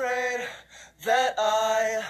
afraid that I,